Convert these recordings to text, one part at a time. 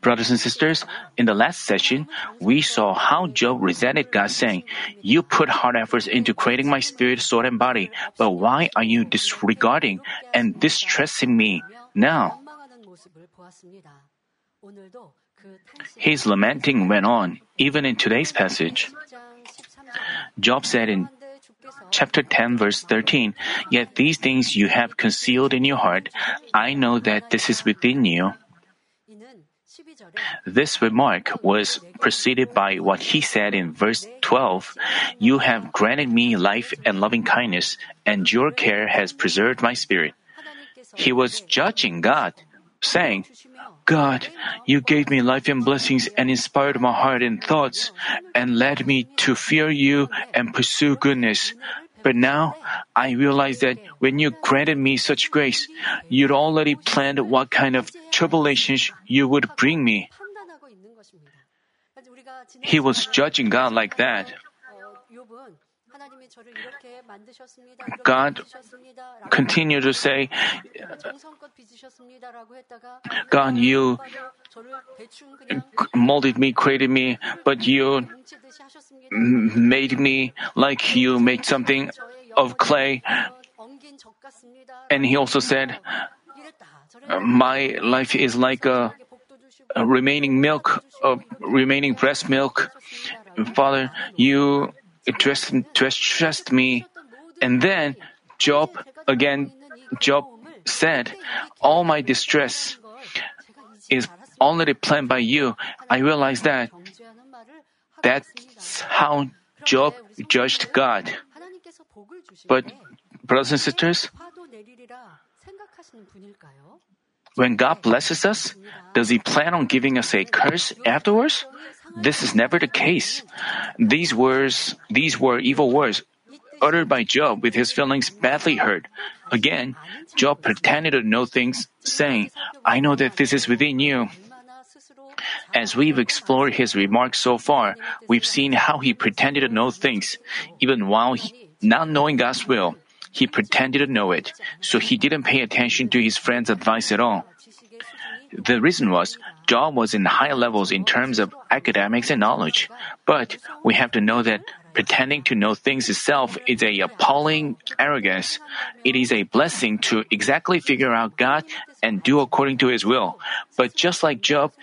Brothers and sisters, in the last session, we saw how Job resented God, saying, You put hard efforts into creating my spirit, soul, and body, but why are you disregarding and distressing me now? His lamenting went on, even in today's passage. Job said in chapter 10, verse 13 Yet these things you have concealed in your heart. I know that this is within you. This remark was preceded by what he said in verse 12 You have granted me life and loving kindness, and your care has preserved my spirit. He was judging God, saying, God, you gave me life and blessings and inspired my heart and thoughts and led me to fear you and pursue goodness. But now I realize that when you granted me such grace, you'd already planned what kind of tribulations you would bring me. He was judging God like that. God continued to say, God, you molded me, created me, but you made me like you made something of clay. And he also said, uh, My life is like a, a remaining milk, a remaining breast milk. Father, you dressed, dressed me and then Job again, Job said, All my distress is already planned by you. I realize that. That's how Job judged God. But, brothers and sisters, when God blesses us, does He plan on giving us a curse afterwards? This is never the case. These words, these were evil words uttered by Job with his feelings badly hurt. Again, Job pretended to know things, saying, I know that this is within you. As we've explored his remarks so far, we've seen how he pretended to know things, even while he, not knowing God's will. He pretended to know it, so he didn't pay attention to his friend's advice at all. The reason was Job was in high levels in terms of academics and knowledge, but we have to know that Pretending to know things itself is a appalling arrogance. It is a blessing to exactly figure out God and do according to His will. But just like Job,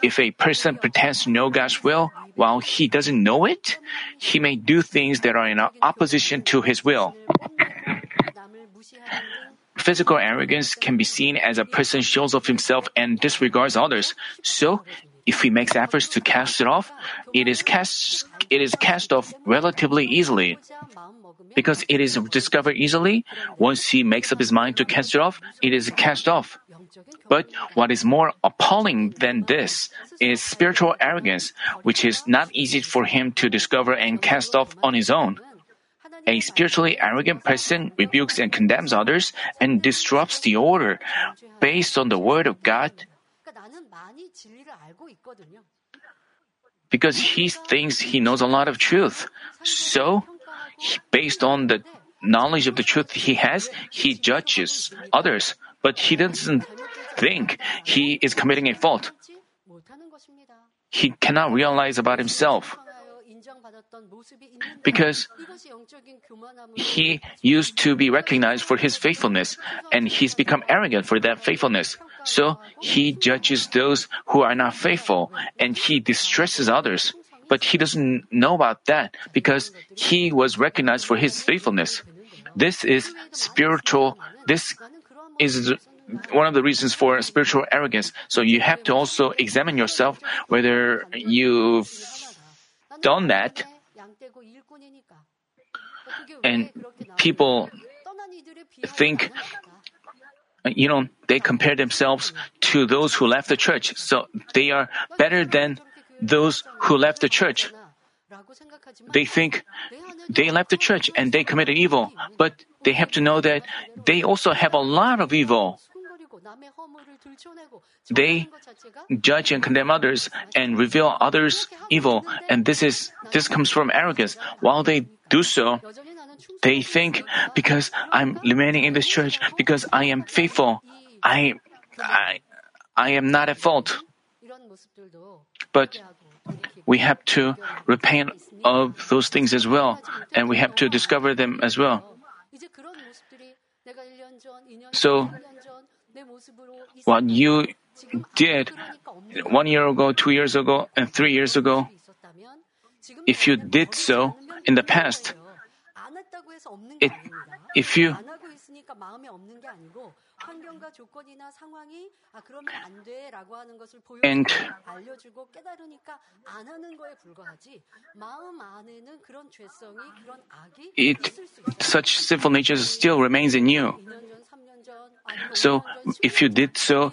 if a person pretends to know God's will while he doesn't know it, he may do things that are in opposition to His will. Physical arrogance can be seen as a person shows off himself and disregards others. So, if he makes efforts to cast it off, it is cast, it is cast off relatively easily. Because it is discovered easily, once he makes up his mind to cast it off, it is cast off. But what is more appalling than this is spiritual arrogance, which is not easy for him to discover and cast off on his own. A spiritually arrogant person rebukes and condemns others and disrupts the order based on the word of God because he thinks he knows a lot of truth. So, based on the knowledge of the truth he has, he judges others, but he doesn't think he is committing a fault. He cannot realize about himself because he used to be recognized for his faithfulness and he's become arrogant for that faithfulness. So he judges those who are not faithful and he distresses others. But he doesn't know about that because he was recognized for his faithfulness. This is spiritual, this is one of the reasons for spiritual arrogance. So you have to also examine yourself whether you've done that, and people think, you know, they compare themselves to those who left the church, so they are better than those who left the church. They think they left the church and they committed evil, but they have to know that they also have a lot of evil. They judge and condemn others and reveal others' evil, and this is this comes from arrogance. While they do so, they think because I'm remaining in this church, because I am faithful, I, I, I am not at fault. But we have to repent of those things as well, and we have to discover them as well. So, what you did one year ago, two years ago, and three years ago, if you did so in the past, it, if you and it, such sinful nature still remains in you. So if you did so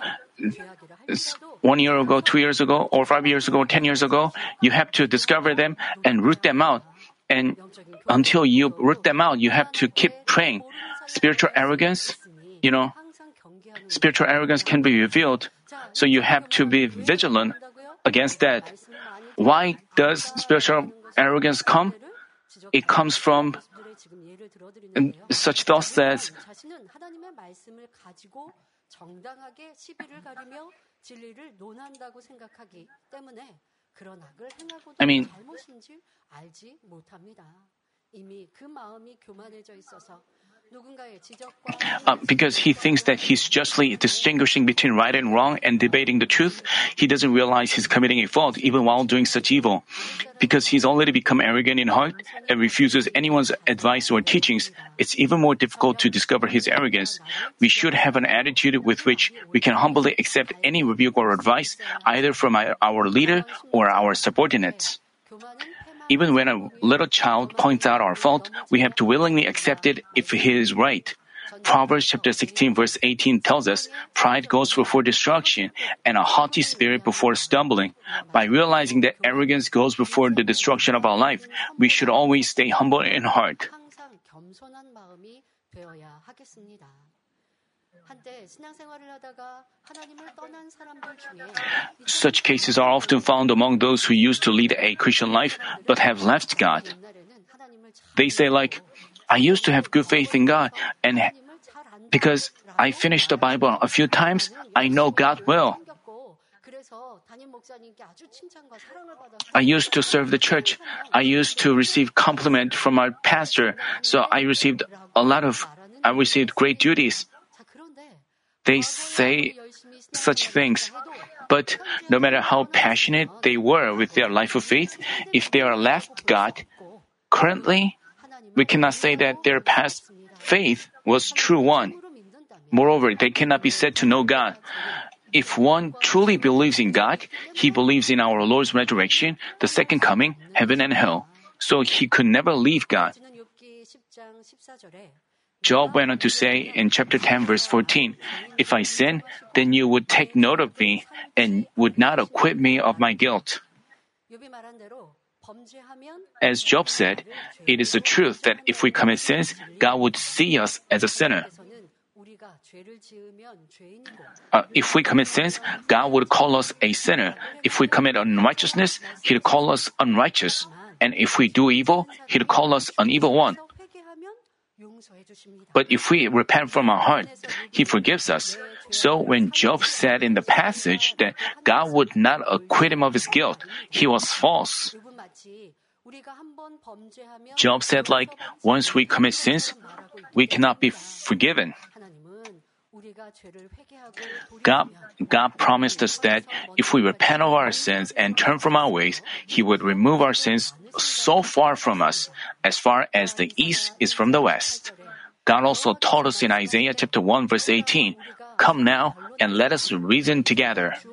one year ago, two years ago, or five years ago, ten years ago, you have to discover them and root them out. And until you root them out, you have to keep praying. Spiritual arrogance, you know, spiritual arrogance can be revealed. So you have to be vigilant against that. Why does spiritual arrogance come? It comes from such thoughts as 그런 악을 행하고도 I mean, 잘못인지 알지 못합니다. 이미 그 마음이 교만해져 있어서 uh, because he thinks that he's justly distinguishing between right and wrong and debating the truth, he doesn't realize he's committing a fault even while doing such evil. Because he's already become arrogant in heart and refuses anyone's advice or teachings, it's even more difficult to discover his arrogance. We should have an attitude with which we can humbly accept any rebuke or advice, either from our our leader or our subordinates. Even when a little child points out our fault, we have to willingly accept it if he is right. Proverbs chapter 16 verse 18 tells us, pride goes before destruction and a haughty spirit before stumbling. By realizing that arrogance goes before the destruction of our life, we should always stay humble in heart. Such cases are often found among those who used to lead a Christian life but have left God. They say, like, I used to have good faith in God, and because I finished the Bible a few times, I know God will. I used to serve the church. I used to receive compliment from our pastor, so I received a lot of I received great duties they say such things. But no matter how passionate they were with their life of faith, if they are left God, currently, we cannot say that their past faith was true one. Moreover, they cannot be said to know God. If one truly believes in God, he believes in our Lord's resurrection, the second coming, heaven and hell. So he could never leave God. Job went on to say in chapter 10, verse 14, If I sin, then you would take note of me and would not acquit me of my guilt. As Job said, it is the truth that if we commit sins, God would see us as a sinner. Uh, if we commit sins, God would call us a sinner. If we commit unrighteousness, He'd call us unrighteous. And if we do evil, He'd call us an evil one. But if we repent from our heart, He forgives us. So when Job said in the passage that God would not acquit him of his guilt, he was false. Job said, like, once we commit sins, we cannot be forgiven. God, God promised us that if we repent of our sins and turn from our ways, He would remove our sins so far from us, as far as the east is from the west. God also taught us in Isaiah chapter 1 verse 18, Come now and let us reason together. 주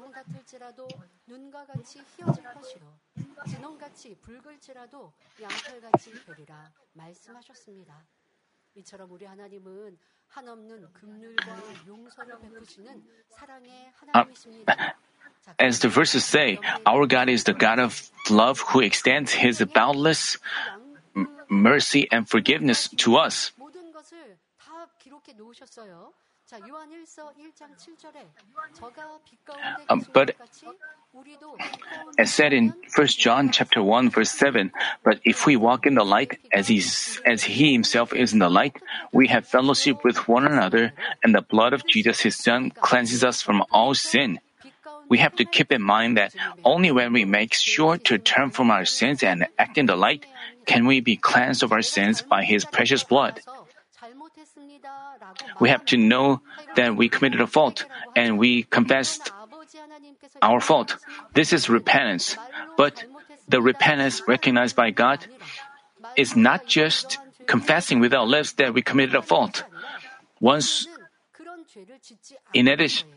as the verses say, our God is the God of love who extends his boundless mercy and forgiveness to us. Um, but as said in 1 John chapter 1 verse 7, but if we walk in the light as he, as he himself is in the light, we have fellowship with one another and the blood of Jesus his son cleanses us from all sin we have to keep in mind that only when we make sure to turn from our sins and act in the light can we be cleansed of our sins by His precious blood. We have to know that we committed a fault and we confessed our fault. This is repentance. But the repentance recognized by God is not just confessing with our lips that we committed a fault. Once, in addition,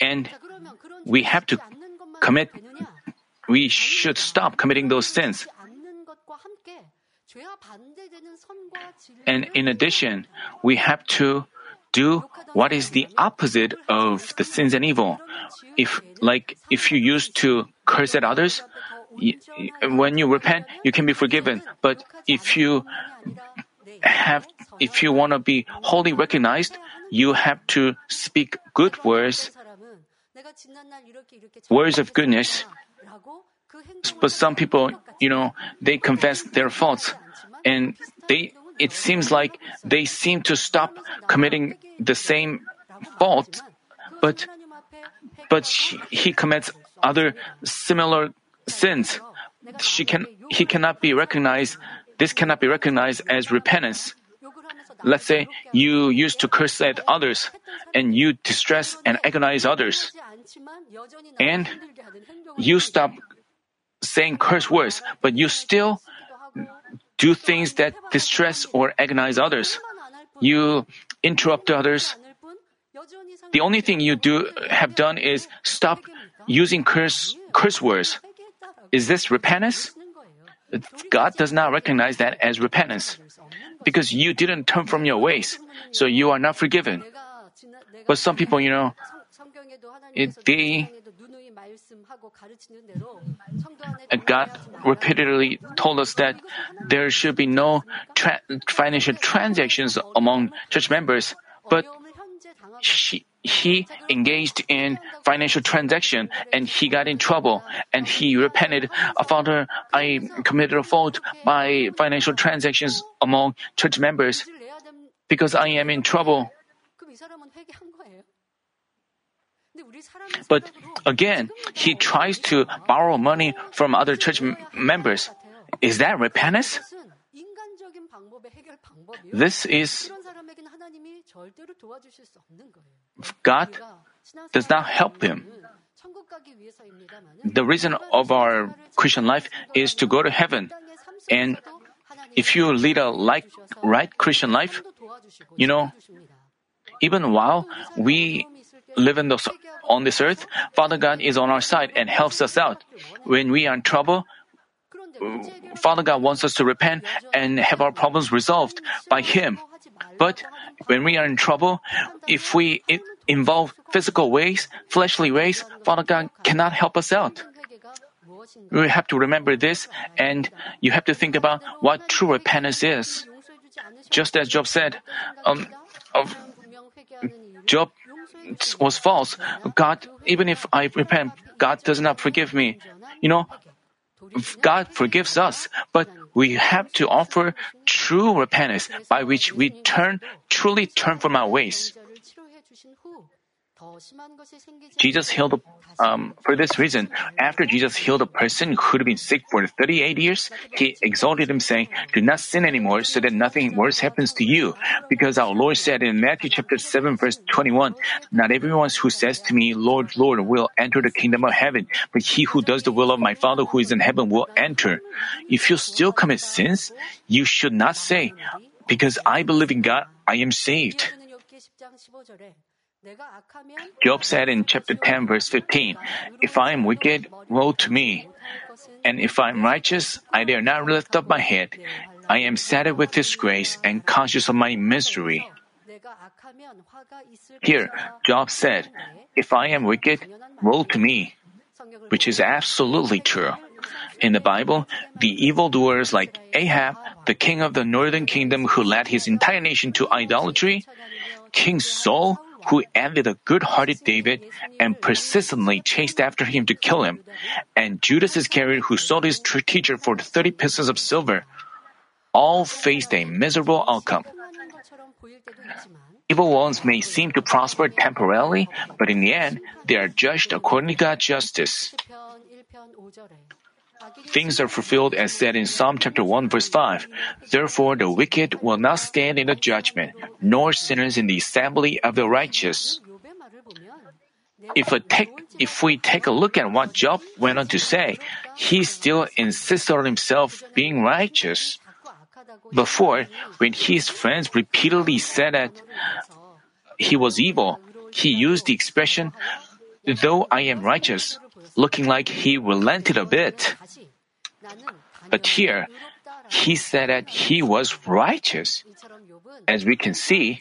and we have to commit, we should stop committing those sins. And in addition, we have to do what is the opposite of the sins and evil. If, like, if you used to curse at others, when you repent, you can be forgiven. But if you have, if you want to be wholly recognized, you have to speak good words, words of goodness. But some people, you know, they confess their faults and they, it seems like they seem to stop committing the same fault, but, but she, he commits other similar sins. She can, he cannot be recognized, this cannot be recognized as repentance. Let's say you used to curse at others and you distress and agonize others. And you stop saying curse words, but you still do things that distress or agonize others. You interrupt others. The only thing you do have done is stop using curse curse words. Is this repentance? God does not recognize that as repentance because you didn't turn from your ways, so you are not forgiven. But some people, you know, it, they God repeatedly told us that there should be no tra- financial transactions among church members, but she, he engaged in financial transaction and he got in trouble and he repented. Father, I committed a fault by financial transactions among church members because I am in trouble. But again, he tries to borrow money from other church m- members. Is that repentance? This is God does not help him. The reason of our Christian life is to go to heaven. And if you lead a like, right Christian life, you know, even while we live in the, on this earth, Father God is on our side and helps us out. When we are in trouble, Father God wants us to repent and have our problems resolved by Him. But when we are in trouble, if we involve physical ways, fleshly ways, Father God cannot help us out. We have to remember this and you have to think about what true repentance is. Just as Job said, um, of Job was false. God, even if I repent, God does not forgive me. You know, God forgives us, but we have to offer true repentance by which we turn, truly turn from our ways. Jesus healed, um, for this reason, after Jesus healed a person who had been sick for 38 years, he exalted him saying, do not sin anymore so that nothing worse happens to you. Because our Lord said in Matthew chapter 7 verse 21, not everyone who says to me, Lord, Lord, will enter the kingdom of heaven, but he who does the will of my Father who is in heaven will enter. If you still commit sins, you should not say, because I believe in God, I am saved. Job said in chapter 10 verse 15, If I am wicked, woe to me. And if I am righteous, I dare not lift up my head. I am saddened with disgrace and conscious of my misery. Here, Job said, If I am wicked, woe to me. Which is absolutely true. In the Bible, the evildoers like Ahab, the king of the northern kingdom who led his entire nation to idolatry, King Saul, who envied the good hearted David and persistently chased after him to kill him, and Judas Iscariot, who sold his teacher for 30 pieces of silver, all faced a miserable outcome. Evil ones may seem to prosper temporarily, but in the end, they are judged according to God's justice things are fulfilled as said in Psalm chapter 1 verse 5. Therefore the wicked will not stand in the judgment, nor sinners in the assembly of the righteous. If, take, if we take a look at what Job went on to say, he still insists on himself being righteous. Before, when his friends repeatedly said that he was evil, he used the expression, though I am righteous, looking like he relented a bit. But here, he said that he was righteous. As we can see,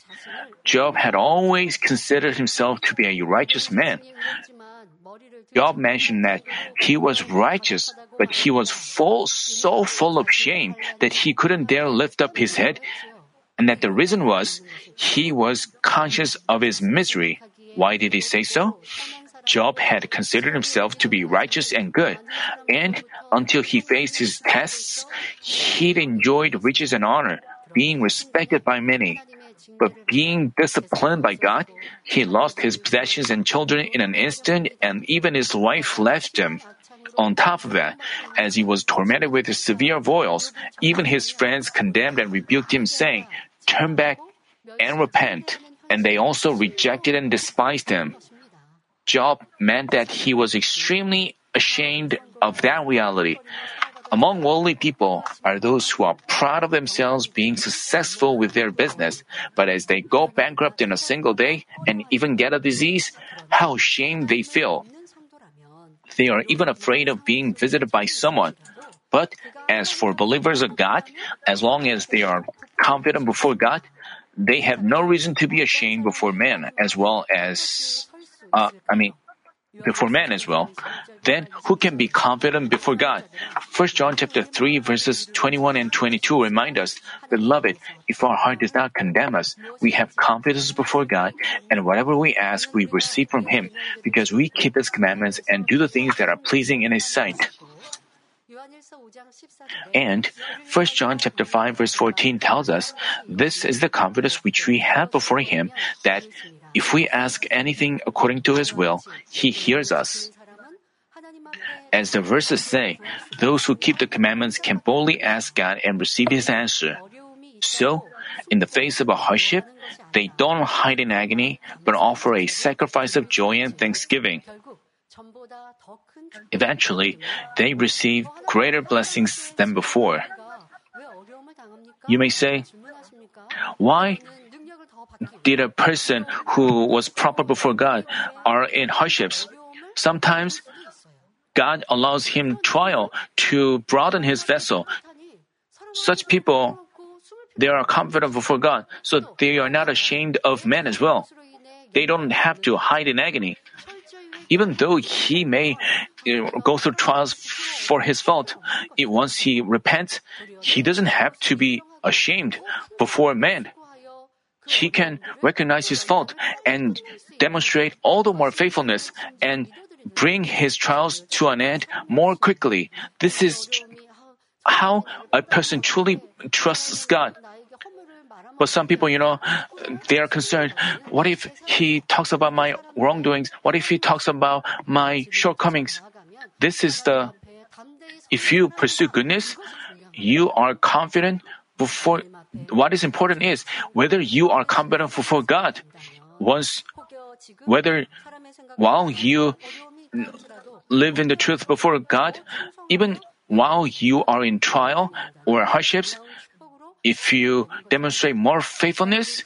Job had always considered himself to be a righteous man. Job mentioned that he was righteous, but he was full, so full of shame that he couldn't dare lift up his head, and that the reason was he was conscious of his misery. Why did he say so? Job had considered himself to be righteous and good, and until he faced his tests, he'd enjoyed riches and honor, being respected by many. But being disciplined by God, he lost his possessions and children in an instant, and even his wife left him. On top of that, as he was tormented with severe boils, even his friends condemned and rebuked him, saying, Turn back and repent. And they also rejected and despised him. Job meant that he was extremely ashamed of that reality. Among worldly people are those who are proud of themselves being successful with their business, but as they go bankrupt in a single day and even get a disease, how ashamed they feel. They are even afraid of being visited by someone. But as for believers of God, as long as they are confident before God, they have no reason to be ashamed before men as well as uh, I mean, before men as well. Then who can be confident before God? 1 John chapter 3 verses 21 and 22 remind us, Beloved, if our heart does not condemn us, we have confidence before God, and whatever we ask we receive from Him, because we keep His commandments and do the things that are pleasing in His sight. And 1 John chapter 5 verse 14 tells us, this is the confidence which we have before him that if we ask anything according to his will, he hears us. As the verses say, those who keep the commandments can boldly ask God and receive his answer. So, in the face of a hardship, they don't hide in agony, but offer a sacrifice of joy and thanksgiving. Eventually, they receive greater blessings than before. You may say, why did a person who was proper before God are in hardships? Sometimes God allows him trial to broaden his vessel. Such people, they are confident before God, so they are not ashamed of men as well. They don't have to hide in agony even though he may go through trials for his fault, once he repents, he doesn't have to be ashamed before men. He can recognize his fault and demonstrate all the more faithfulness and bring his trials to an end more quickly. This is how a person truly trusts God. But some people, you know, they are concerned. What if he talks about my wrongdoings? What if he talks about my shortcomings? This is the, if you pursue goodness, you are confident before, what is important is whether you are confident before God. Once, whether, while you live in the truth before God, even while you are in trial or hardships, if you demonstrate more faithfulness,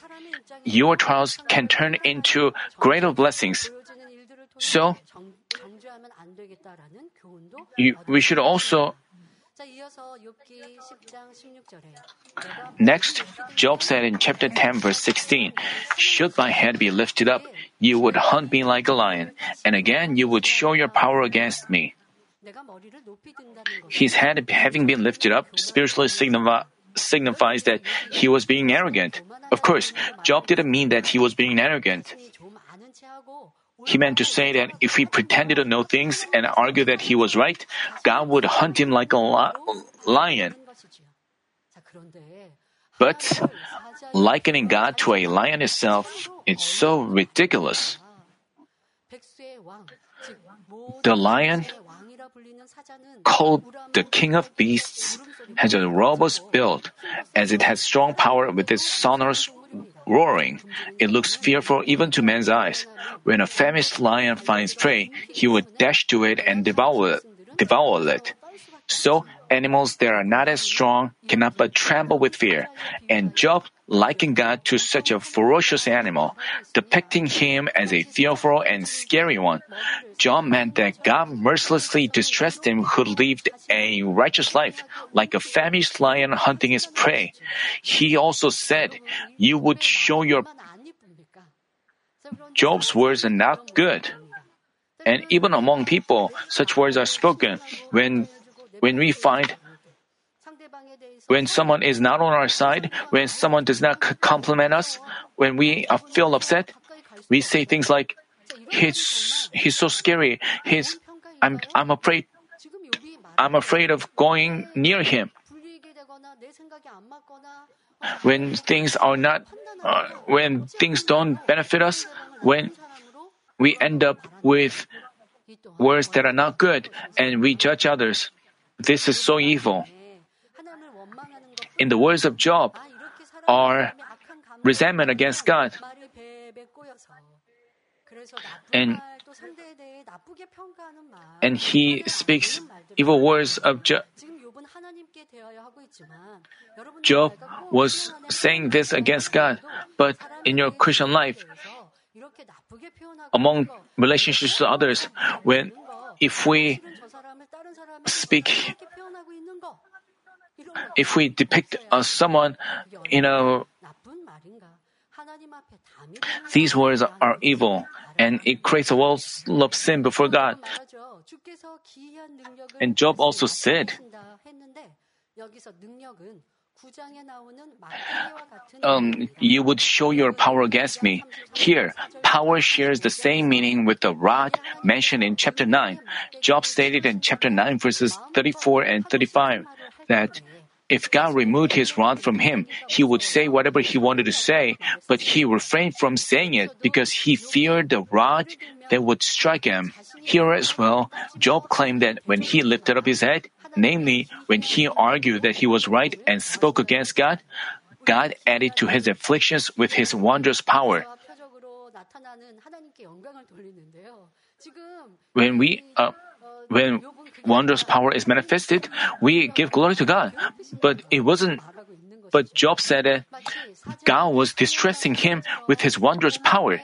your trials can turn into greater blessings. So, you, we should also. Next, Job said in chapter 10, verse 16 Should my head be lifted up, you would hunt me like a lion, and again you would show your power against me. His head having been lifted up spiritually signify, signifies that he was being arrogant. Of course, Job didn't mean that he was being arrogant. He meant to say that if he pretended to know things and argued that he was right, God would hunt him like a li- lion. But likening God to a lion itself is so ridiculous. The lion, called the king of beasts, has a robust build, as it has strong power with its sonorous roaring. It looks fearful even to man's eyes. When a famished lion finds prey, he would dash to it and devour, devour it. So, animals that are not as strong cannot but tremble with fear. And Job likened God to such a ferocious animal, depicting him as a fearful and scary one. Job meant that God mercilessly distressed him who lived a righteous life, like a famished lion hunting his prey. He also said, You would show your. Job's words are not good. And even among people, such words are spoken when when we find when someone is not on our side, when someone does not compliment us, when we feel upset, we say things like, "He's he's so scary. He's I'm I'm afraid I'm afraid of going near him." When things are not, uh, when things don't benefit us, when we end up with words that are not good, and we judge others. This is so evil. In the words of Job, are resentment against God. And, and he speaks evil words of Job. Job was saying this against God, but in your Christian life, among relationships to others, when if we speak, if we depict uh, someone you know, these words are evil and it creates a wall of sin before God. And Job also said, um, you would show your power against me. Here, power shares the same meaning with the rod mentioned in chapter 9. Job stated in chapter 9 verses 34 and 35 that if God removed his rod from him, he would say whatever he wanted to say, but he refrained from saying it because he feared the rod that would strike him. Here as well, Job claimed that when he lifted up his head, namely, when he argued that he was right and spoke against God, God added to his afflictions with his wondrous power. When we, uh, when wondrous power is manifested, we give glory to God. But it wasn't, but Job said that God was distressing him with his wondrous power.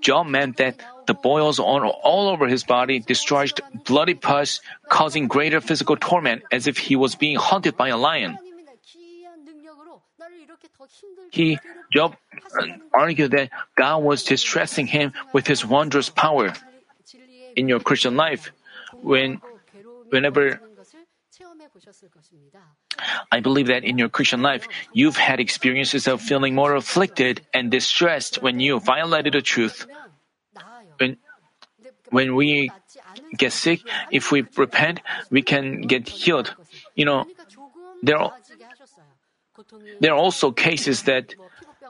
Job meant that the boils on all over his body discharged bloody pus, causing greater physical torment as if he was being hunted by a lion. He, Job, argued that God was distressing him with his wondrous power. In your Christian life, when, whenever I believe that in your Christian life, you've had experiences of feeling more afflicted and distressed when you violated the truth. When, when we get sick, if we repent, we can get healed. You know, there are, there are also cases that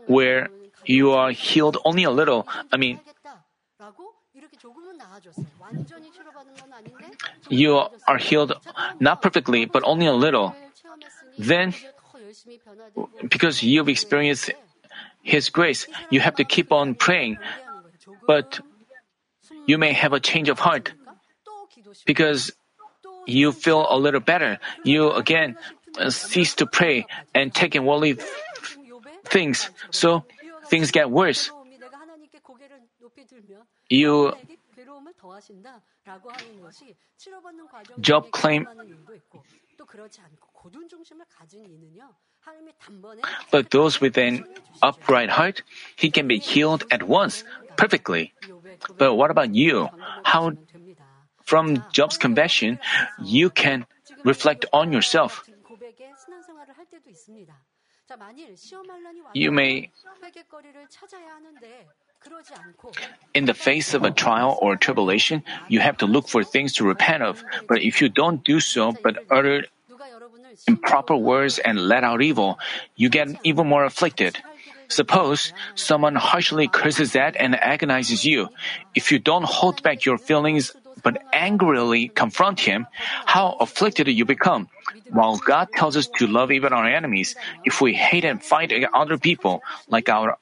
where you are healed only a little. I mean, you are healed not perfectly, but only a little. Then, because you've experienced His grace, you have to keep on praying. But you may have a change of heart because you feel a little better. You again cease to pray and take in worldly things. So things get worse. You Job claimed, but those with an upright heart, he can be healed at once, perfectly. But what about you? How, from Job's confession, you can reflect on yourself. You may in the face of a trial or tribulation, you have to look for things to repent of. But if you don't do so, but utter improper words and let out evil, you get even more afflicted. Suppose someone harshly curses at and agonizes you. If you don't hold back your feelings but angrily confront him, how afflicted you become. While God tells us to love even our enemies, if we hate and fight other people, like our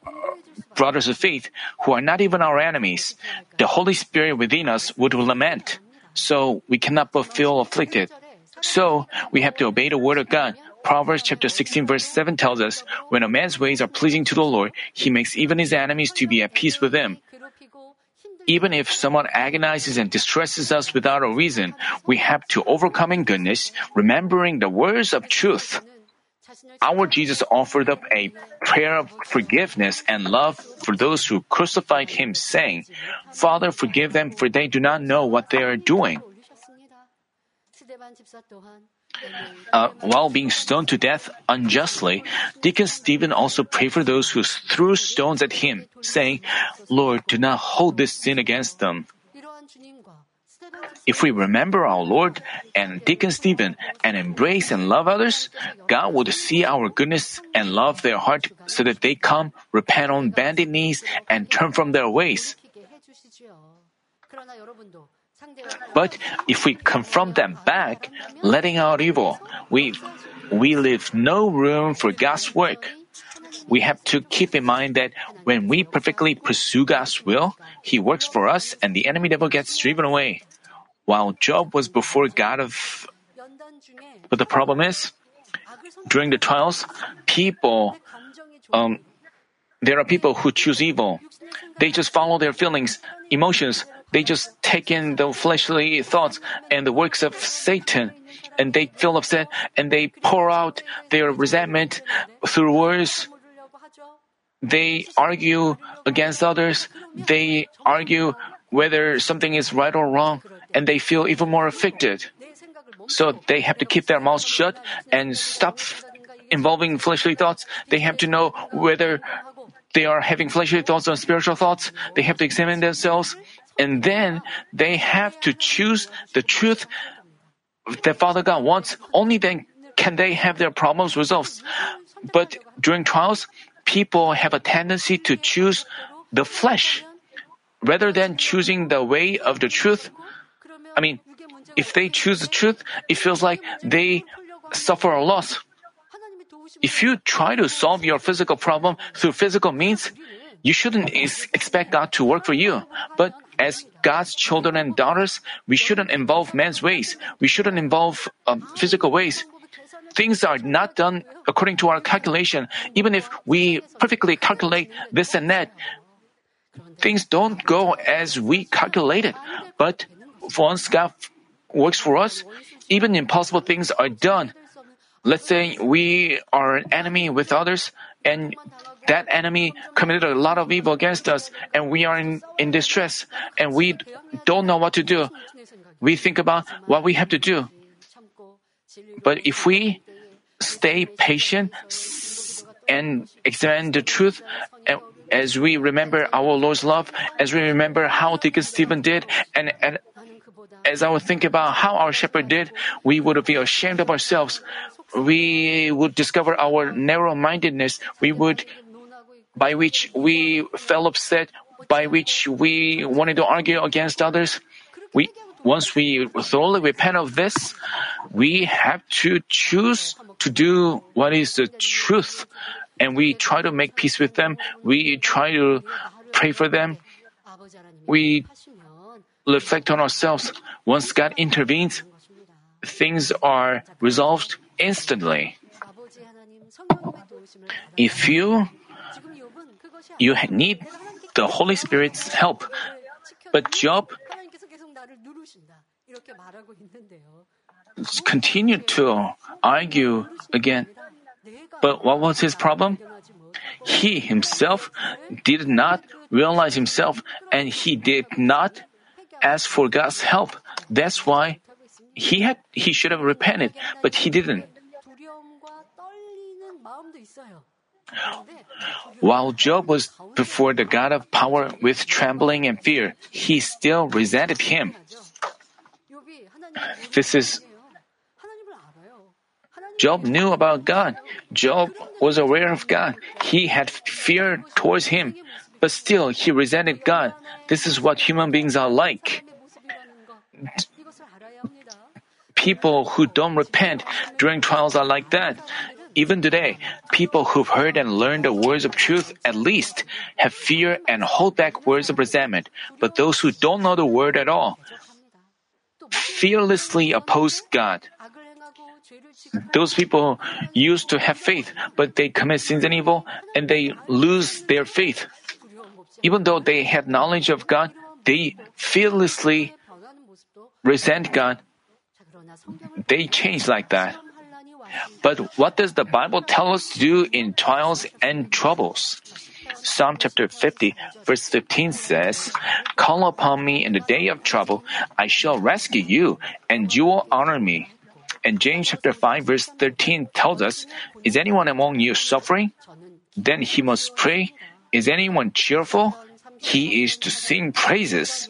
brothers of faith who are not even our enemies, the Holy Spirit within us would lament. So we cannot but feel afflicted. So we have to obey the word of God. Proverbs chapter 16 verse 7 tells us, when a man's ways are pleasing to the Lord, he makes even his enemies to be at peace with him. Even if someone agonizes and distresses us without a reason, we have to overcome in goodness, remembering the words of truth our Jesus offered up a prayer of forgiveness and love for those who crucified him, saying, Father, forgive them, for they do not know what they are doing. Uh, while being stoned to death unjustly, Deacon Stephen also prayed for those who threw stones at him, saying, Lord, do not hold this sin against them. If we remember our Lord and Deacon Stephen and embrace and love others, God would see our goodness and love their heart so that they come, repent on bended knees, and turn from their ways. But if we confront them back, letting out evil, we, we leave no room for God's work. We have to keep in mind that when we perfectly pursue God's will, He works for us and the enemy devil gets driven away while Job was before God of. But the problem is, during the trials, people, um, there are people who choose evil. They just follow their feelings, emotions. They just take in the fleshly thoughts and the works of Satan, and they feel upset and they pour out their resentment through words. They argue against others. They argue whether something is right or wrong and they feel even more affected, So they have to keep their mouths shut and stop involving fleshly thoughts. They have to know whether they are having fleshly thoughts or spiritual thoughts. They have to examine themselves. And then they have to choose the truth that Father God wants. Only then can they have their problems resolved. But during trials, people have a tendency to choose the flesh rather than choosing the way of the truth I mean, if they choose the truth, it feels like they suffer a loss. If you try to solve your physical problem through physical means, you shouldn't ex- expect God to work for you. But as God's children and daughters, we shouldn't involve man's ways. We shouldn't involve um, physical ways. Things are not done according to our calculation. Even if we perfectly calculate this and that, things don't go as we calculated. But once God works for us, even impossible things are done. Let's say we are an enemy with others, and that enemy committed a lot of evil against us, and we are in, in distress, and we don't know what to do. We think about what we have to do. But if we stay patient and examine the truth, and as we remember our Lord's love, as we remember how Deacon Stephen did, and, and as I would think about how our shepherd did, we would be ashamed of ourselves. We would discover our narrow mindedness. We would, by which we fell upset, by which we wanted to argue against others. We, once we thoroughly repent of this, we have to choose to do what is the truth. And we try to make peace with them. We try to pray for them. We reflect on ourselves. Once God intervenes, things are resolved instantly. If you you need the Holy Spirit's help, but Job continued to argue again. But what was his problem? He himself did not realize himself and he did not ask for God's help. That's why he had he should have repented, but he didn't. While Job was before the God of power with trembling and fear, he still resented him. This is Job knew about God. Job was aware of God. He had fear towards him but still he resented God. This is what human beings are like. People who don't repent during trials are like that. Even today, people who've heard and learned the words of truth at least have fear and hold back words of resentment. But those who don't know the word at all fearlessly oppose God. Those people used to have faith, but they commit sins and evil, and they lose their faith. Even though they had knowledge of God, they fearlessly resent God. They change like that. But what does the Bible tell us to do in trials and troubles? Psalm chapter 50, verse 15 says, Call upon me in the day of trouble, I shall rescue you, and you will honor me. And James chapter 5 verse 13 tells us, Is anyone among you suffering? Then he must pray. Is anyone cheerful? He is to sing praises.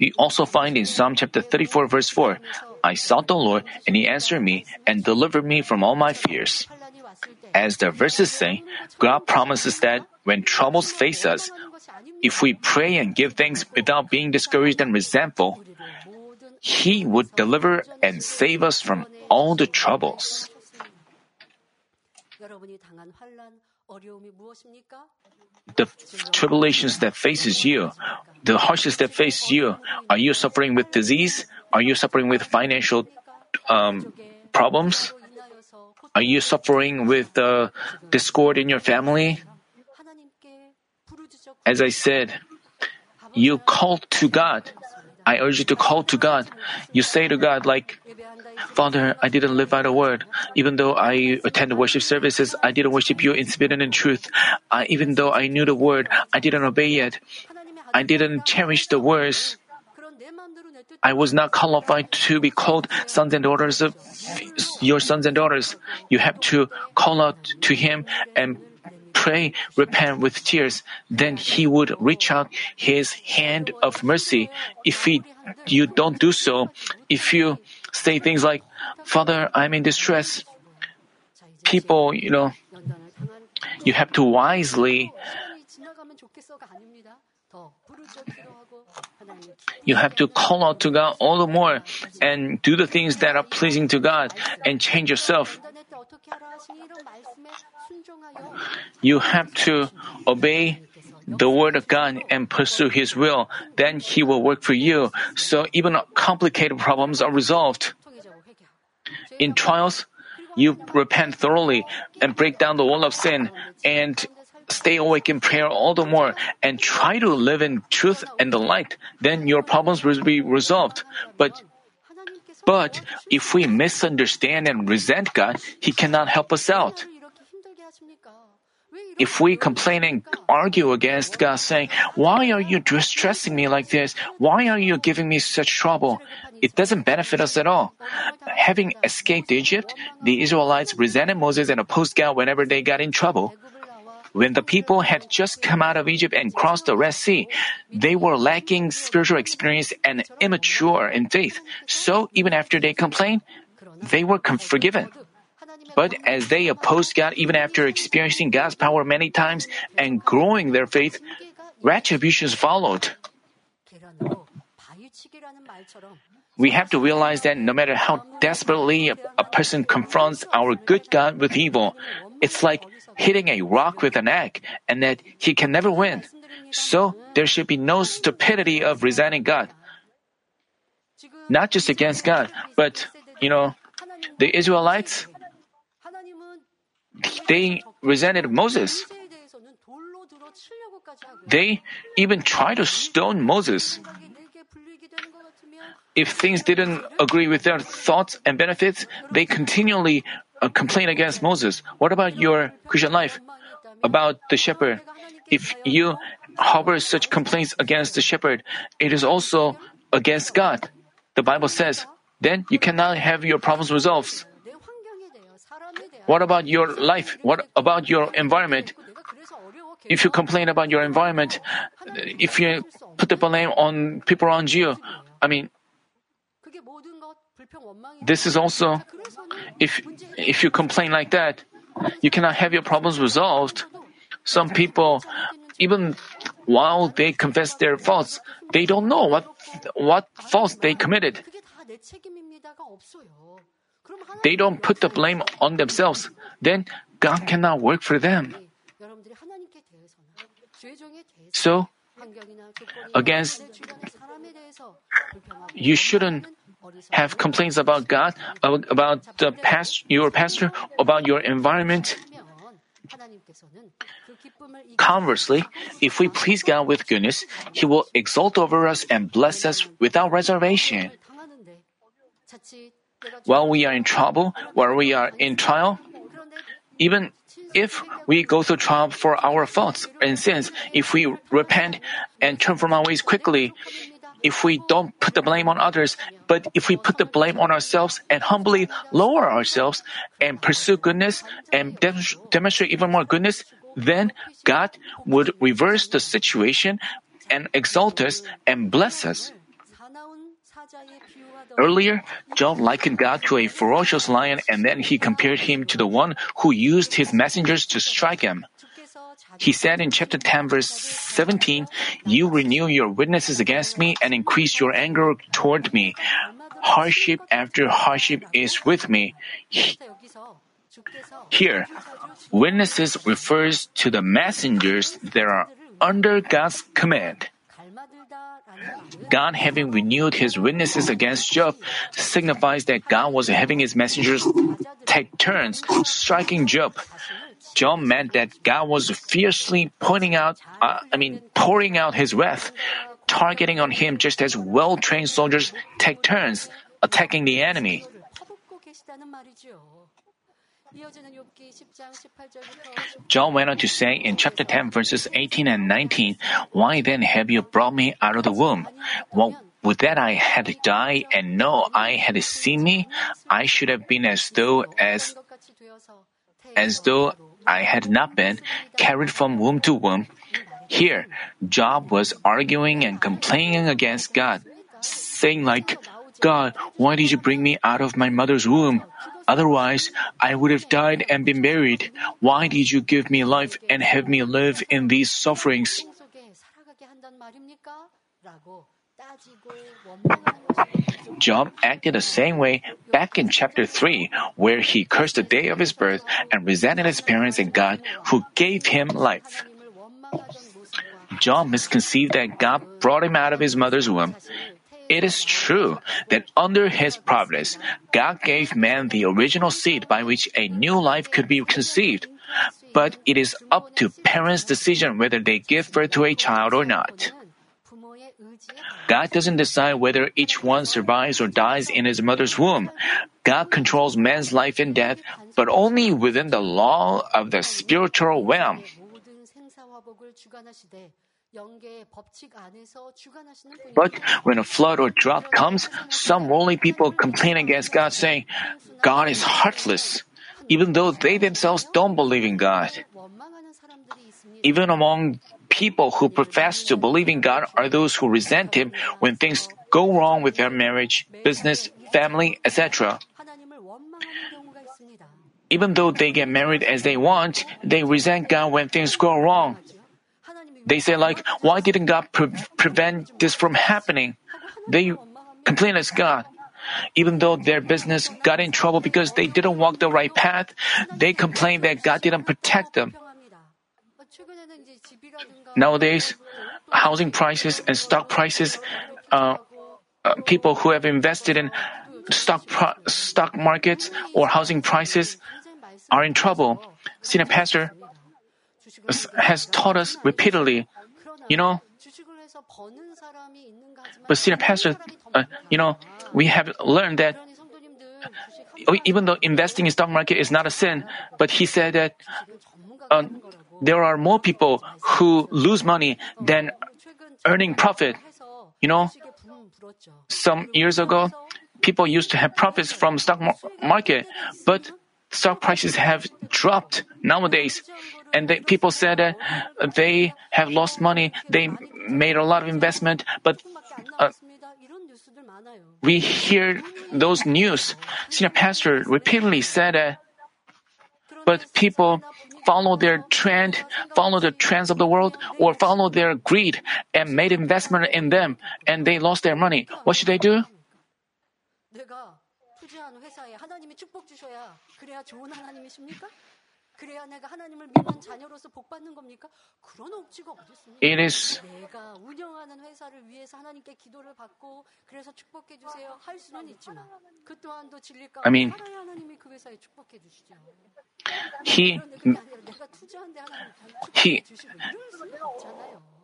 We also find in Psalm chapter 34 verse 4, I sought the Lord and he answered me and delivered me from all my fears. As the verses say, God promises that when troubles face us, if we pray and give thanks without being discouraged and resentful, he would deliver and save us from all the troubles. The tribulations that faces you, the hardships that faces you, are you suffering with disease? Are you suffering with financial um, problems? Are you suffering with uh, discord in your family? As I said, you call to God I urge you to call to God. You say to God, like, Father, I didn't live by the word. Even though I attended worship services, I didn't worship you in spirit and in truth. I, even though I knew the word, I didn't obey it. I didn't cherish the words. I was not qualified to be called sons and daughters of your sons and daughters. You have to call out to Him and pray, repent with tears, then He would reach out His hand of mercy. If he, you don't do so, if you say things like, Father, I'm in distress, people, you know, you have to wisely you have to call out to God all the more and do the things that are pleasing to God and change yourself. You have to obey the word of God and pursue His will. Then He will work for you. So even complicated problems are resolved. In trials, you repent thoroughly and break down the wall of sin and stay awake in prayer all the more and try to live in truth and the light. Then your problems will be resolved. But but if we misunderstand and resent God, He cannot help us out. If we complain and argue against God, saying, Why are you distressing me like this? Why are you giving me such trouble? It doesn't benefit us at all. Having escaped Egypt, the Israelites resented Moses and opposed God whenever they got in trouble. When the people had just come out of Egypt and crossed the Red Sea, they were lacking spiritual experience and immature in faith. So even after they complained, they were forgiven. But as they opposed God even after experiencing God's power many times and growing their faith, retributions followed. We have to realize that no matter how desperately a person confronts our good God with evil, it's like hitting a rock with an egg and that he can never win. So there should be no stupidity of resenting God. Not just against God, but, you know, the Israelites, they resented Moses. They even tried to stone Moses. If things didn't agree with their thoughts and benefits, they continually uh, complain against Moses. What about your Christian life? About the shepherd. If you harbor such complaints against the shepherd, it is also against God. The Bible says, then you cannot have your problems resolved. What about your life? What about your environment? If you complain about your environment, uh, if you put the blame on people around you, I mean, this is also, if, if you complain like that, you cannot have your problems resolved. Some people, even while they confess their faults, they don't know what, what faults they committed. They don't put the blame on themselves. Then God cannot work for them. So, against, you shouldn't have complaints about God, about the past, your pastor, about your environment. Conversely, if we please God with goodness, He will exalt over us and bless us without reservation. While we are in trouble, while we are in trial, even if we go through trial for our faults and sins, if we repent and turn from our ways quickly, if we don't put the blame on others, but if we put the blame on ourselves and humbly lower ourselves and pursue goodness and demonstrate even more goodness, then God would reverse the situation and exalt us and bless us. Earlier, Job likened God to a ferocious lion and then he compared him to the one who used his messengers to strike him. He said in chapter 10 verse 17, You renew your witnesses against me and increase your anger toward me. Hardship after hardship is with me. Here, witnesses refers to the messengers that are under God's command. God having renewed his witnesses against Job signifies that God was having his messengers take turns striking Job. Job meant that God was fiercely pointing out, uh, I mean, pouring out his wrath, targeting on him just as well-trained soldiers take turns attacking the enemy. Job went on to say in chapter 10 verses 18 and 19, Why then have you brought me out of the womb? Well, would that I had died and no eye had seen me, I should have been as though as as though I had not been carried from womb to womb. Here, Job was arguing and complaining against God, saying like, God, why did you bring me out of my mother's womb? Otherwise, I would have died and been buried. Why did you give me life and have me live in these sufferings? Job acted the same way back in chapter 3, where he cursed the day of his birth and resented his parents and God who gave him life. Job misconceived that God brought him out of his mother's womb. It is true that under his providence, God gave man the original seed by which a new life could be conceived. But it is up to parents' decision whether they give birth to a child or not. God doesn't decide whether each one survives or dies in his mother's womb. God controls man's life and death, but only within the law of the spiritual realm. But when a flood or drought comes, some worldly people complain against God, saying, God is heartless, even though they themselves don't believe in God. Even among people who profess to believe in God are those who resent Him when things go wrong with their marriage, business, family, etc. Even though they get married as they want, they resent God when things go wrong. They say like, why didn't God pre- prevent this from happening? They complain as God. Even though their business got in trouble because they didn't walk the right path, they complain that God didn't protect them. Nowadays, housing prices and stock prices, uh, uh, people who have invested in stock pro- stock markets or housing prices are in trouble. Senior pastor has taught us repeatedly, you know. But senior pastor, uh, you know, we have learned that even though investing in stock market is not a sin, but he said that uh, there are more people who lose money than earning profit. You know, some years ago, people used to have profits from stock market, but stock prices have dropped nowadays. And people said that they have lost money. They made a lot of investment, but uh, we hear those news. Senior pastor repeatedly said that, but people follow their trend, follow the trends of the world, or follow their greed and made investment in them, and they lost their money. What should they do? 내가 투자한 회사에 하나님이 축복 주셔야 그래야 좋은 하나님이십니까? 그래야 내가 하나님을 믿는 자녀로서 복 받는 겁니까? 그런 억지가 어디 있습니까? It is 내가 운영하는 회사를 위해서 하나님께 기도를 받고 그래서 축복해 주세요 할 수는 있지만 그 또한도 진리 가운데 I mean, 살아야 하나님이 그 회사에 축복해 주시죠. he 그런데 그게 아니라 내가 투자한데 하나님 he- 축복해 주시고 이럴 수가 없잖아요.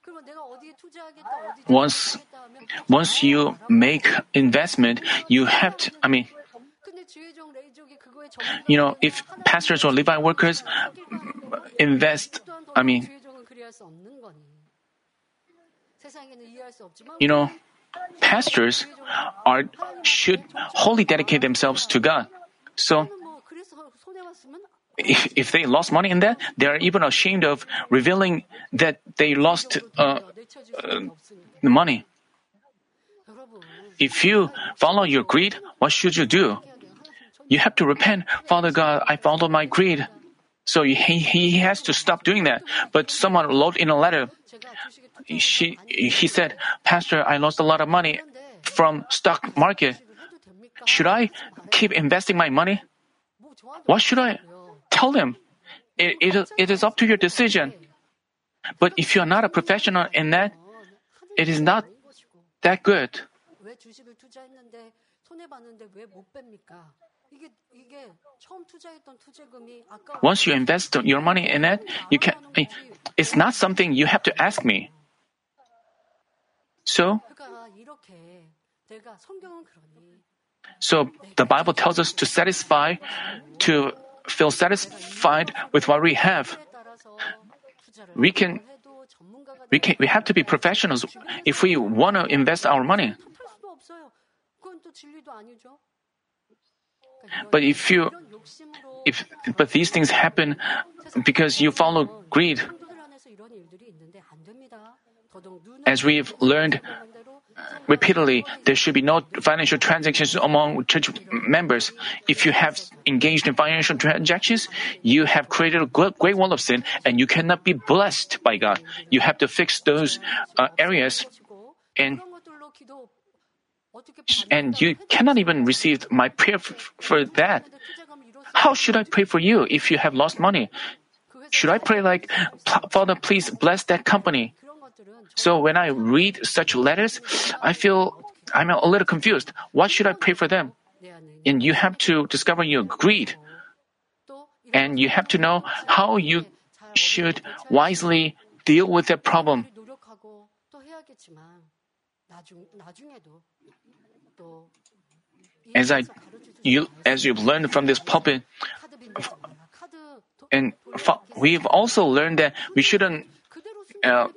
그러면 내가 어디에 투자하겠다 어디 Once- 투자하겠다 하면 once you make investment, you have to. I mean, you know, if pastors or Levi workers invest, I mean, you know, pastors are should wholly dedicate themselves to God. So, if, if they lost money in that, they are even ashamed of revealing that they lost uh, uh, money. If you follow your greed, what should you do? You have to repent. Father God, I followed my greed. So he, he has to stop doing that. But someone wrote in a letter, she, he said, Pastor, I lost a lot of money from stock market. Should I keep investing my money? What should I tell them? It, it, it is up to your decision. But if you are not a professional in that, it is not that good. Once you invest your money in it, you can. It's not something you have to ask me. So, so the Bible tells us to satisfy, to feel satisfied with what we have. We can, we can, we have to be professionals if we want to invest our money. But if you if but these things happen because you follow greed. As we've learned repeatedly, there should be no financial transactions among church members. If you have engaged in financial transactions, you have created a great wall of sin and you cannot be blessed by God. You have to fix those uh, areas and and you cannot even receive my prayer f- for that. How should I pray for you if you have lost money? Should I pray like, Father, please bless that company? So when I read such letters, I feel I'm a little confused. What should I pray for them? And you have to discover your greed. And you have to know how you should wisely deal with that problem. As I, you, as you've learned from this pulpit, and we've also learned that we shouldn't. Uh,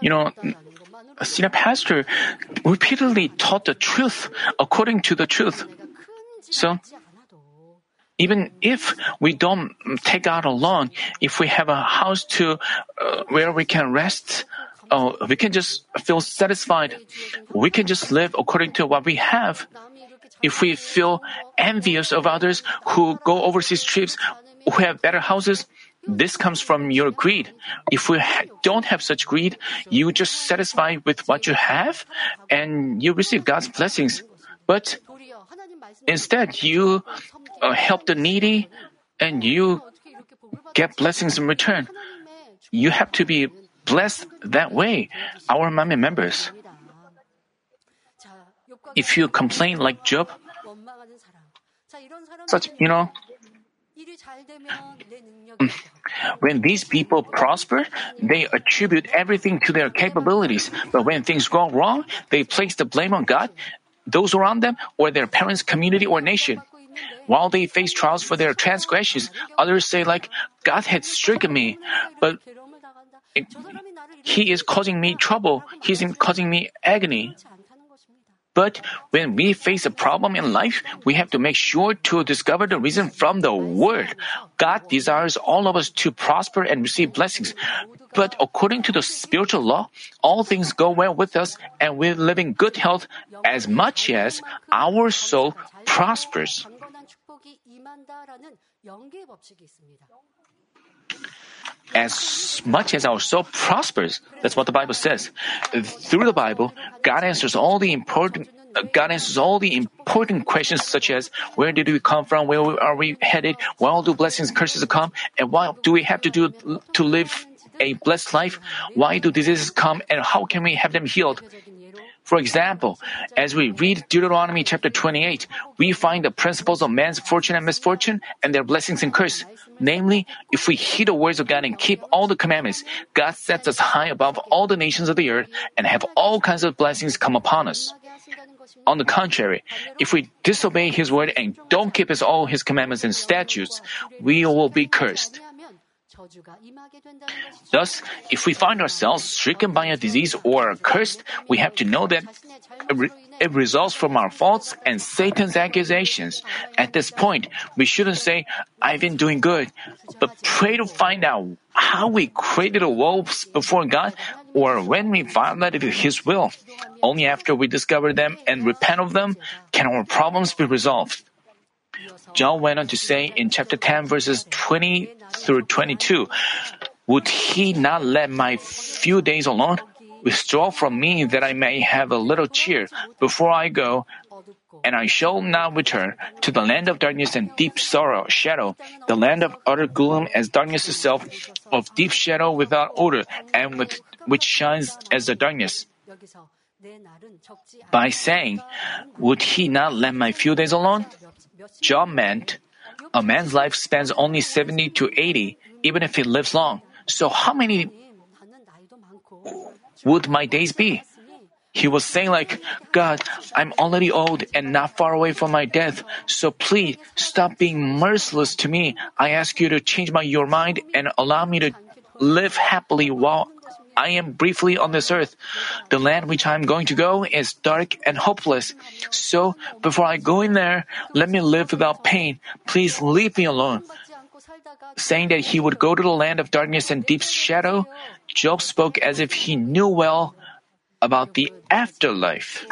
you know, a senior pastor repeatedly taught the truth according to the truth. So even if we don't take out a loan, if we have a house to uh, where we can rest, uh, we can just feel satisfied. We can just live according to what we have. If we feel envious of others who go overseas trips, who have better houses, this comes from your greed. If we ha- don't have such greed, you just satisfy with what you have and you receive God's blessings. But instead, you uh, help the needy and you get blessings in return. You have to be blessed that way, our Manmin members. If you complain like Job, such, you know, when these people prosper, they attribute everything to their capabilities. But when things go wrong, they place the blame on God, those around them, or their parents, community, or nation. While they face trials for their transgressions, others say, like, God had stricken me, but He is causing me trouble, He's causing me agony. But when we face a problem in life, we have to make sure to discover the reason from the Word. God desires all of us to prosper and receive blessings. But according to the spiritual law, all things go well with us and we live in good health as much as our soul prospers as much as our soul prospers. That's what the Bible says. Through the Bible, God answers all the important God answers all the important questions such as where did we come from, where are we headed, why do blessings curses come, and why do we have to do to live a blessed life? Why do diseases come and how can we have them healed? For example, as we read Deuteronomy chapter 28, we find the principles of man's fortune and misfortune and their blessings and curse. Namely, if we heed the words of God and keep all the commandments, God sets us high above all the nations of the earth and have all kinds of blessings come upon us. On the contrary, if we disobey His word and don't keep His all His commandments and statutes, we will be cursed. Thus, if we find ourselves stricken by a disease or cursed, we have to know that it results from our faults and Satan's accusations. At this point, we shouldn't say, I've been doing good, but pray to find out how we created a wolves before God or when we violated His will. Only after we discover them and repent of them can our problems be resolved. Job went on to say in chapter 10, verses 20 through 22, Would he not let my few days alone? Withdraw from me that I may have a little cheer before I go, and I shall not return to the land of darkness and deep sorrow, shadow, the land of utter gloom as darkness itself, of deep shadow without order, and with, which shines as the darkness. By saying, Would he not let my few days alone? Job meant a man's life spans only 70 to 80, even if he lives long. So how many would my days be? He was saying like, God, I'm already old and not far away from my death. So please stop being merciless to me. I ask you to change my, your mind and allow me to live happily while I am briefly on this earth. The land which I am going to go is dark and hopeless. So before I go in there, let me live without pain. Please leave me alone. Saying that he would go to the land of darkness and deep shadow, Job spoke as if he knew well about the afterlife.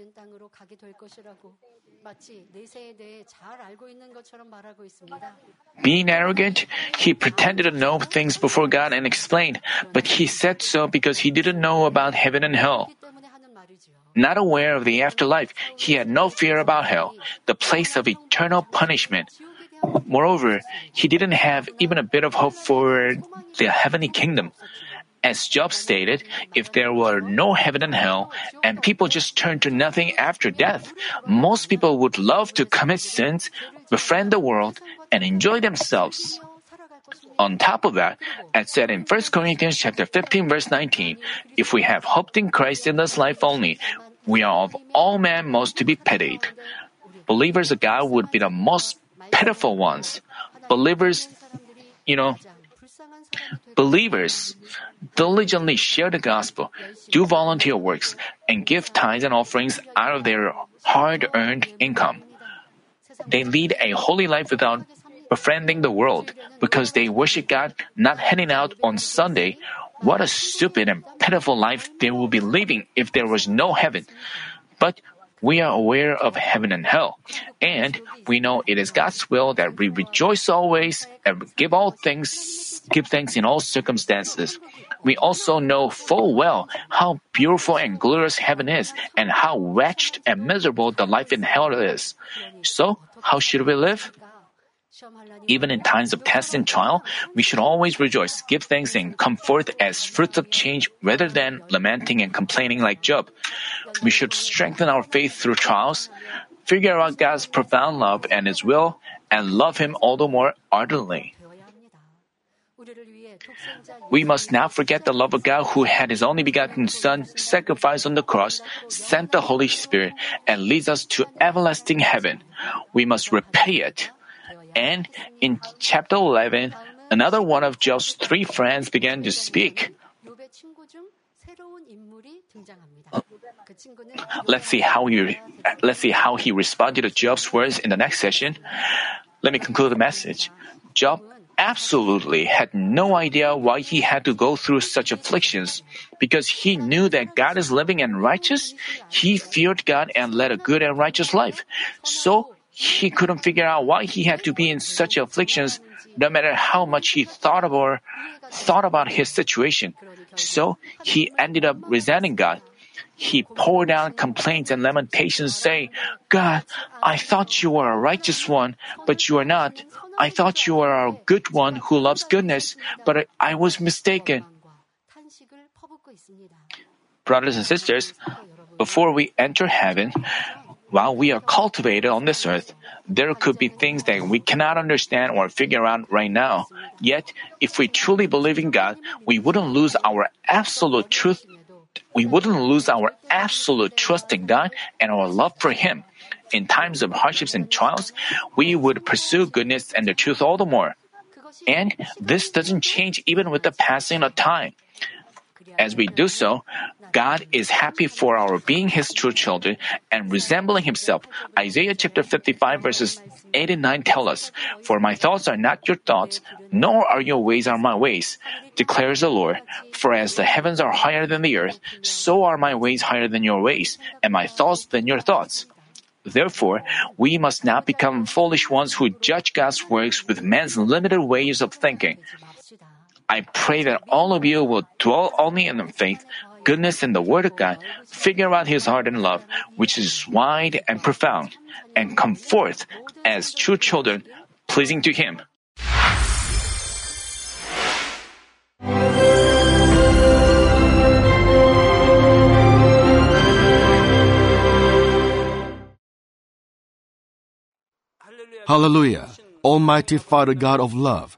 죽음의 그늘진 땅으로 가게 될 것이라고 마치 내세에 대해 잘 알고 있는 것처럼 말하고 있습니다. Being arrogant, he pretended to know things before God and explained, but he said so because he didn't know about heaven and hell. 이 때문에 하는 말이지요. Not aware of the afterlife, he had no fear about hell, the place of eternal punishment. 지옥에 대한 Moreover, he didn't have even a bit of hope for the heavenly kingdom. As Job stated, if there were no heaven and hell, and people just turned to nothing after death, most people would love to commit sins, befriend the world, and enjoy themselves. On top of that, as said in 1 Corinthians chapter 15 verse 19, if we have hoped in Christ in this life only, we are of all men most to be pitied. Believers of God would be the most pitiful ones. Believers, you know, believers diligently share the gospel, do volunteer works, and give tithes and offerings out of their hard-earned income. They lead a holy life without befriending the world because they worship God, not heading out on Sunday. What a stupid and pitiful life they will be living if there was no heaven. But we are aware of heaven and hell, and we know it is God's will that we rejoice always and give all things, give thanks in all circumstances we also know full well how beautiful and glorious heaven is and how wretched and miserable the life in hell is. So, how should we live? Even in times of test and trial, we should always rejoice, give thanks, and come forth as fruits of change rather than lamenting and complaining like Job. We should strengthen our faith through trials, figure out God's profound love and His will, and love Him all the more ardently. We must not forget the love of God who had his only begotten Son sacrificed on the cross, sent the Holy Spirit, and leads us to everlasting heaven. We must repay it. And in chapter 11, another one of Job's three friends began to speak. Let's see how you let's see how he responded to Job's words in the next session. Let me conclude the message. Job absolutely had no idea why he had to go through such afflictions. Because he knew that God is living and righteous, he feared God and led a good and righteous life. So he couldn't figure out why he had to be in such afflictions no matter how much he thought about thought about his situation. So he ended up resenting God. He poured out complaints and lamentations, saying, God, I thought you were a righteous one, but you are not. I thought you are a good one who loves goodness, but I was mistaken. Brothers and sisters, before we enter heaven, while we are cultivated on this earth, there could be things that we cannot understand or figure out right now. Yet, if we truly believe in God, we wouldn't lose our absolute truth we wouldn't lose our absolute trust in God and our love for Him. In times of hardships and trials, we would pursue goodness and the truth all the more. And this doesn't change even with the passing of time. As we do so, God is happy for our being His true children and resembling Himself. Isaiah chapter 55 verses 8 and 9 tell us, For my thoughts are not your thoughts, nor are your ways are my ways, declares the Lord. For as the heavens are higher than the earth, so are my ways higher than your ways, and my thoughts than your thoughts. Therefore, we must not become foolish ones who judge God's works with man's limited ways of thinking. I pray that all of you will dwell only in faith, goodness, and the Word of God, figure out His heart and love, which is wide and profound, and come forth as true children, pleasing to Him. Hallelujah! Almighty Father God of love,